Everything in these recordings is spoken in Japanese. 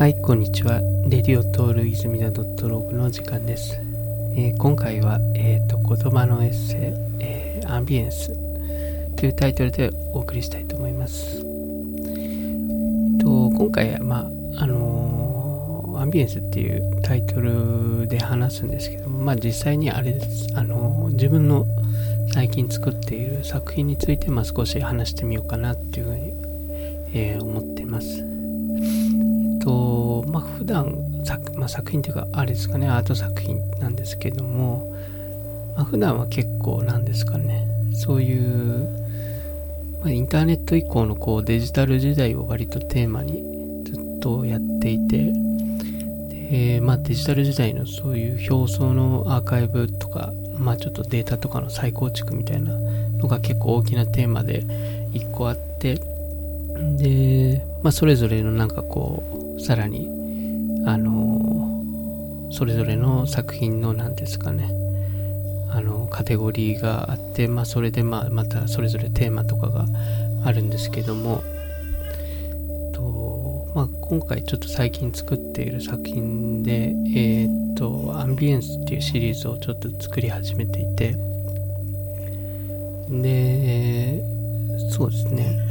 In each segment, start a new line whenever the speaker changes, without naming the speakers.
はい、こんにちは。レディオトール泉田ドットログの時間です。えー、今回は、えーと、言葉のエッセイ、えー、アンビエンスというタイトルでお送りしたいと思います。と今回は、まあ、あのー、アンビエンスっていうタイトルで話すんですけども、まあ実際にあれです。あのー、自分の最近作っている作品について、まあ少し話してみようかなっていうふうに、えー、思っています。普段作,、まあ、作品というか、あれですかね、アート作品なんですけども、まあ、普段は結構なんですかね、そういう、まあ、インターネット以降のこうデジタル時代を割とテーマにずっとやっていて、で、まあ、デジタル時代のそういう表層のアーカイブとか、まあ、ちょっとデータとかの再構築みたいなのが結構大きなテーマで一個あって、で、まあ、それぞれのなんかこう、さらに、あの、それぞれの作品の何ですかね、あの、カテゴリーがあって、まあ、それでまあ、またそれぞれテーマとかがあるんですけども、と、まあ、今回ちょっと最近作っている作品で、えー、っと、アンビエンスっていうシリーズをちょっと作り始めていて、で、そうですね、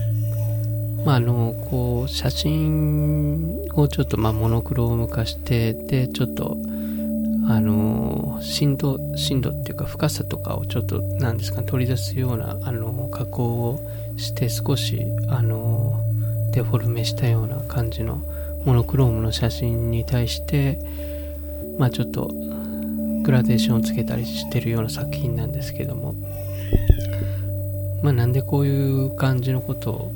まあ、あの、こう、写真をちょっと、まあ、モノクローム化して、で、ちょっと、あの、振動、振動っていうか深さとかをちょっと、なんですか、取り出すような、あの、加工をして少し、あの、デフォルメしたような感じのモノクロームの写真に対して、まあちょっと、グラデーションをつけたりしてるような作品なんですけども、まあなんでこういう感じのことを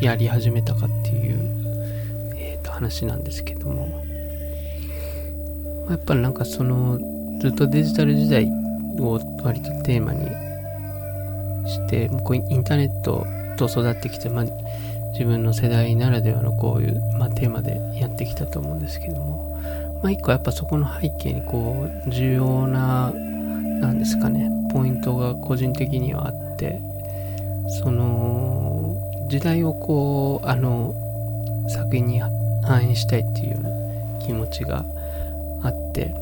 やり始めたかっていう、えー、と話なんですけども、やっぱりなんかそのずっとデジタル時代を割とテーマにしてこうインターネットと育ってきて、まあ、自分の世代ならではのこういう、まあ、テーマでやってきたと思うんですけども、まあ、一個やっぱそこの背景にこう重要ななんですかねポイントが個人的にはあってその時代をこうあの作品に反映したいっていうような気持ちがあって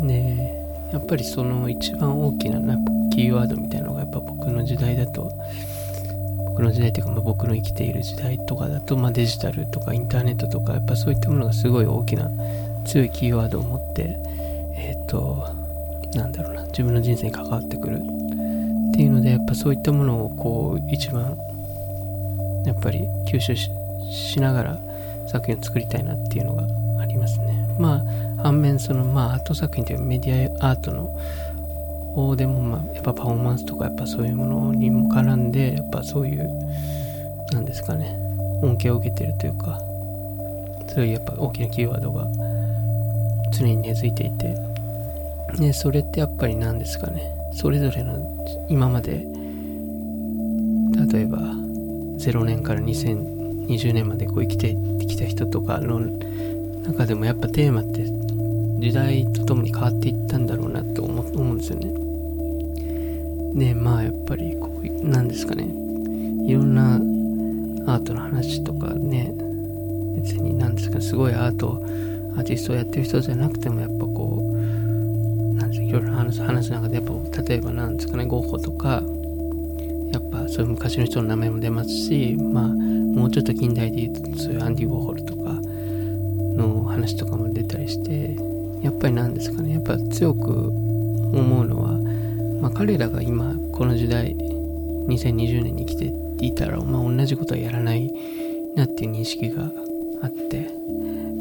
でやっぱりその一番大きなキーワードみたいなのがやっぱ僕の時代だと僕の時代っていうか、ま、僕の生きている時代とかだと、まあ、デジタルとかインターネットとかやっぱそういったものがすごい大きな強いキーワードを持ってえっ、ー、となんだろうな自分の人生に関わってくるっていうのでやっぱそういったものをこう一番やっぱり吸収しながら作品を作りたいなっていうのがありますね。まあ、反面その、まあ、アート作品というメディアアートの方でも、まあ、やっぱパフォーマンスとか、やっぱそういうものにも絡んで、やっぱそういう、なんですかね、恩恵を受けてるというか、そういうやっぱ大きなキーワードが常に根付いていて、で、それってやっぱり何ですかね、それぞれの今まで、例えば、0年から2020年までこう生きてきた人とかの中でもやっぱテーマって時代とともに変わっていったんだろうなって思うんですよね。で、まあやっぱりこう、なんですかね、いろんなアートの話とかね、別に何ですか、すごいアート、アーティストをやってる人じゃなくてもやっぱこう、なんですか、いろいろ話す話の中でやっぱ、例えばなんですかね、ゴッホとか、やっぱそういう昔の人の名前も出ますし、まあ、もうちょっと近代で言うと、そういうアンディ・ウォーホルとかの話とかも出たりして、やっぱり何ですかね、やっぱ強く思うのは、まあ、彼らが今、この時代、2020年に来ていたら、まあ、同じことはやらないなっていう認識があって、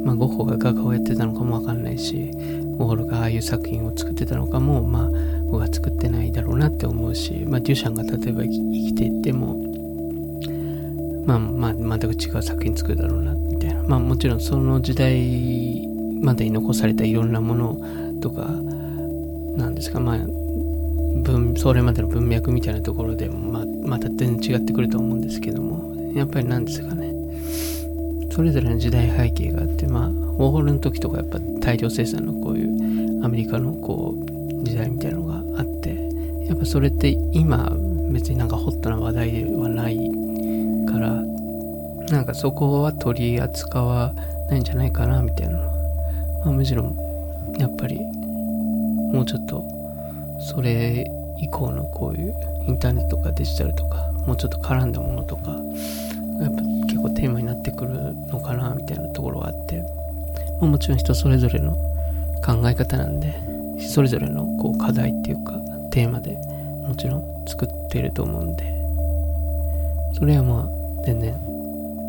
まあ、ゴッホが画家をやってたのかもわかんないし、ウォーホルがああいう作品を作ってたのかも、まあ、僕は作ってないだろうなって思うし、まあ、デュシャンが例えば生きていっても、まあ、まあ、全く違う作品作るだろうな、みたいな。まあ、もちろんその時代までに残されたいろんなものとか、なんですか、まあ、文、それまでの文脈みたいなところでも、まあ、また全然違ってくると思うんですけども、やっぱりなんですかね。それぞれの時代背景があって、まあ、ウォーホルの時とかやっぱ大量生産のこういうアメリカのこう時代みたいなのがあってやっぱそれって今別になんかホットな話題ではないからなんかそこは取り扱わないんじゃないかなみたいな、まあ、むしろやっぱりもうちょっとそれ以降のこういうインターネットとかデジタルとかもうちょっと絡んだものとかやっぱ結構テーマになってくるのかなみたいなところがあって、まあ、もちろん人それぞれの考え方なんでそれぞれのこう課題っていうかテーマでもちろん作ってると思うんで。それはまあ全然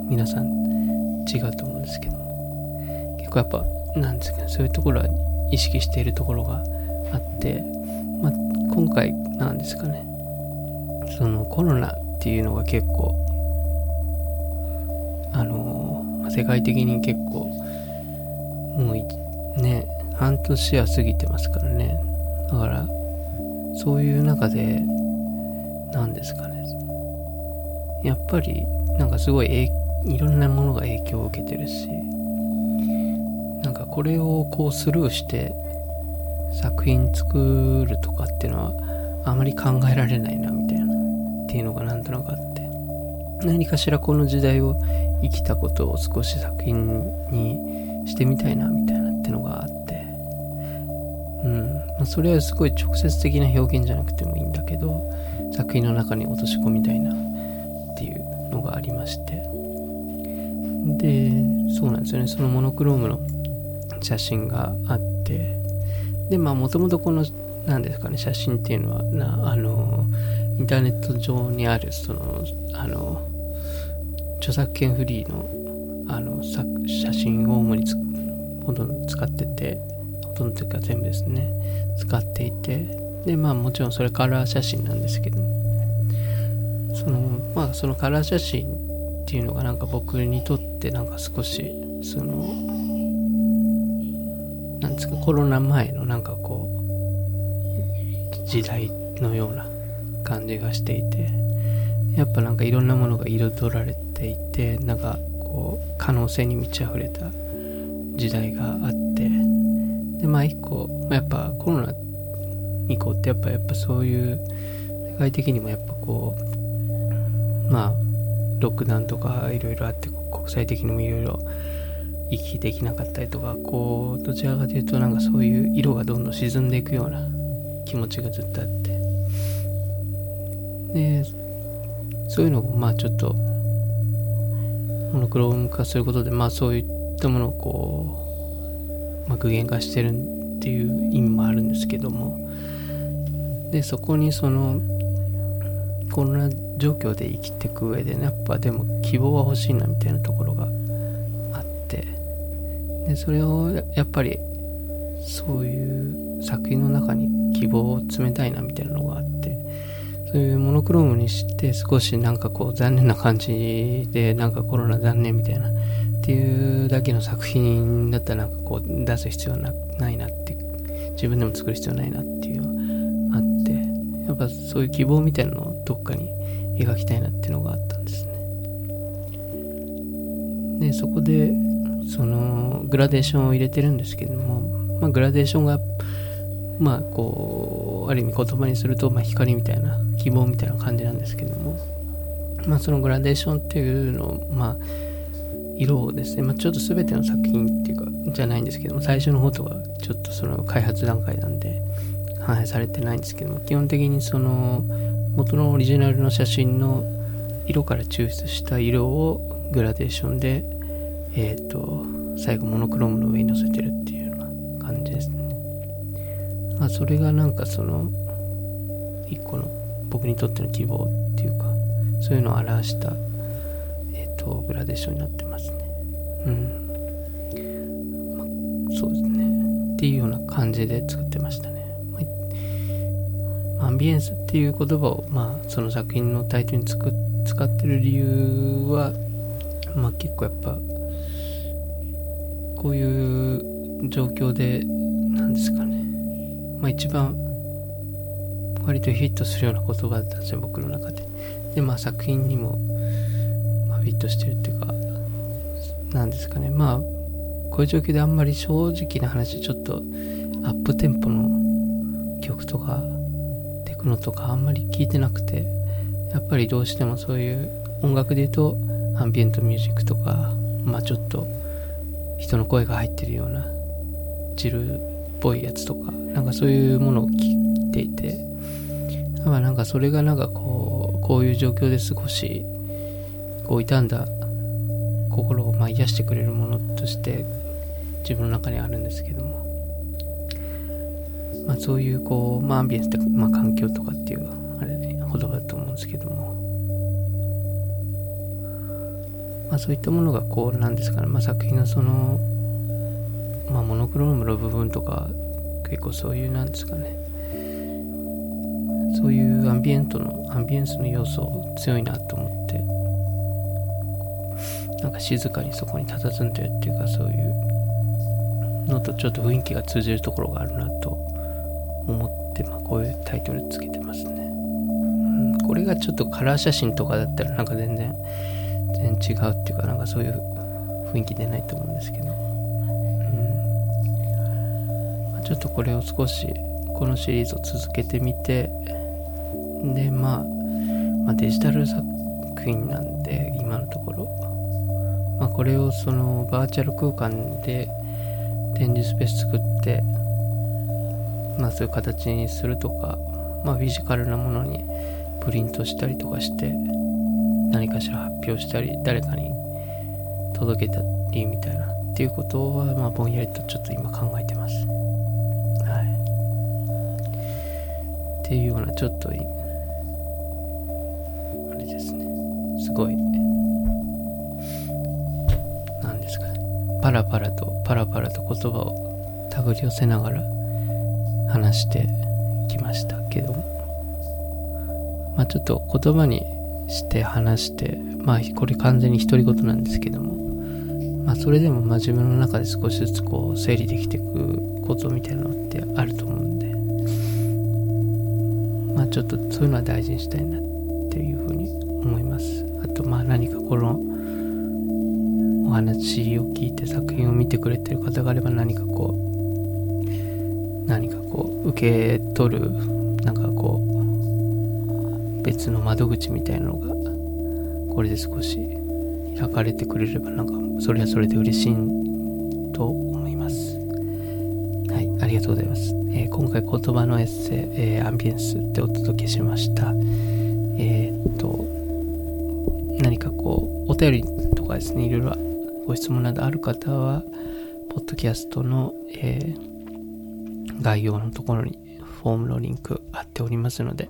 皆さん違うと思うんですけども。結構やっぱなんですかねそういうところは意識しているところがあって、まあ、今回なんですかね。そのコロナっていうのが結構あのまあ、世界的に結構もうね半年は過ぎてますからね。だからそういう中で何ですかね。やっぱりなんかすごいいろんなものが影響を受けてるしなんかこれをこうスルーして作品作るとかっていうのはあまり考えられないなみたいなっていうのがなんとなくあって。何かしらこの時代を生きたことを少し作品にしてみたいなみたいなってのがあって。まあ、それはすごい直接的な表現じゃなくてもいいんだけど作品の中に落とし込みたいなっていうのがありまして。でそうなんですよね。そのモノクロームの写真があって。でまあもともとこの何ですかね写真っていうのはなあのインターネット上にあるそのあの著作権フリーのあの写真を主にほとんど使ってて。とんどというか全部ですね。使っていて。でまあもちろんそれカラー写真なんですけど。そのまあそのカラー写真っていうのがなんか僕にとってなんか少しそのなんですかコロナ前のなんかこう時代のような感じがしていて。やっぱなんかいろんなものが彩られていてなんかこう可能性に満ち溢れた時代があって。でまあ一個、まあ、やっぱコロナ以降ってやっぱやっぱそういう世界的にもやっぱこうまあロックダウンとかいろいろあって国際的にもいろいろ行きできなかったりとかこうどちらかというとなんかそういう色がどんどん沈んでいくような気持ちがずっとあって。でそういうのをまあちょっとモノクローム化することでまあそういったものをこう、ま、具現化してるっていう意味もあるんですけども。でそこにそのこんな状況で生きていく上でねやっぱでも希望は欲しいなみたいなところがあって。でそれをやっぱりそういう作品の中に希望を詰めたいなみたいなのがあって。そういうモノクロームにして少しなんかこう残念な感じでなんかコロナ残念みたいなっていうだけの作品だったらなんかこう出す必要なないなって自分でも作る必要ないなっていうのがあってやっぱそういう希望みたいなのをどっかに描きたいなっていうのがあったんですね。でそこでそのグラデーションを入れてるんですけども、まあ、グラデーションがまあこうある意味言葉にすると、まあ、光みたいな希望みたいな感じなんですけどもまあそのグラデーションっていうのをまあ色をですね、まあ、ちょっと全ての作品っていうかじゃないんですけども最初の方とはちょっとその開発段階なんで反映されてないんですけども基本的にその元のオリジナルの写真の色から抽出した色をグラデーションでえっ、ー、と最後モノクロームの上に乗せてるっていうような感じですね。あそれがなんかその一個の僕にとっての希望っていうかそういうのを表した、とグラデーションになってますね。うん。まそうですね。っていうような感じで作ってましたね、まあ、アンビエンスっていう言葉をまあその作品のタイトルにつく使ってる理由はまあ結構やっぱこういう状況で何ですかね。まあ一番割とヒットするような言葉だったんですよ僕の中で。でまあ作品にも、まあ、フィットしてるっていうかなんですかね。まあこういう状況であんまり正直な話ちょっとアップテンポの曲とかテクノとかあんまり聞いてなくてやっぱりどうしてもそういう音楽で言うとアンビエントミュージックとか、まあちょっと人の声が入ってるようなジルっぽいやつとか、なんかそういうものを聞いていて、だからなんかそれがなんかこう、こういう状況で少し、こう傷んだ。心をまあ癒してくれるものとして自分の中にあるんですけども、まあそういうこう、まあアンビエンスって、まあ環境とかっていう、あれね、言葉だと思うんですけども、まあそういったものがこう、なんですかね、まあ作品のその、まあモノクロームの部分とか、結構そういうなんですかね、そういうアンビエントの、アンビエンスの要素強いなと思って、なんか静かにそこに佇んでるっていうかそういうのとちょっと雰囲気が通じるところがあるなと思って、まあ、こういうタイトルつけてますね、うん、これがちょっとカラー写真とかだったらなんか全然全然違うっていうかなんかそういう雰囲気出ないと思うんですけど、うん。まあ、ちょっとこれを少しこのシリーズを続けてみてで、まあ、まあデジタル作品なんで今のところ。まあ、これをそのバーチャル空間で展示スペース作って、まあ、そういう形にするとか、まあ、フィジカルなものにプリントしたりとかして何かしら発表したり誰かに届けたりみたいなっていうことは、まあ、ぼんやりとちょっと今考えてます。はい。っていうようなちょっとパラパラとパラパラと言葉を手繰り寄せながら話していきましたけど。もまあちょっと言葉にして話してまあこれ完全に独り言なんですけども。まあそれでもまあ自分の中で少しずつこう整理できていくことみたいなのってあると思うんで。まあちょっとそういうのは大事にしたいなってお話を聞いて作品を見てくれてる方があれば何かこう何かこう受け取るなんかこう別の窓口みたいなのがこれで少し開かれてくれればなんかそれはそれで嬉しいと思います。はいありがとうございます、えー、今回言葉のエッセイ、えー、アンビエンスでお届けしました。えー、っと何かこうお便りとかですねいろいろご質問などある方は、ポッドキャストの、えー、概要のところにフォームのリンク貼っておりますので、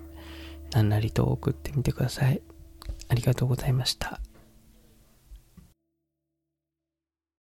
何なりと送ってみてください。ありがとうございました。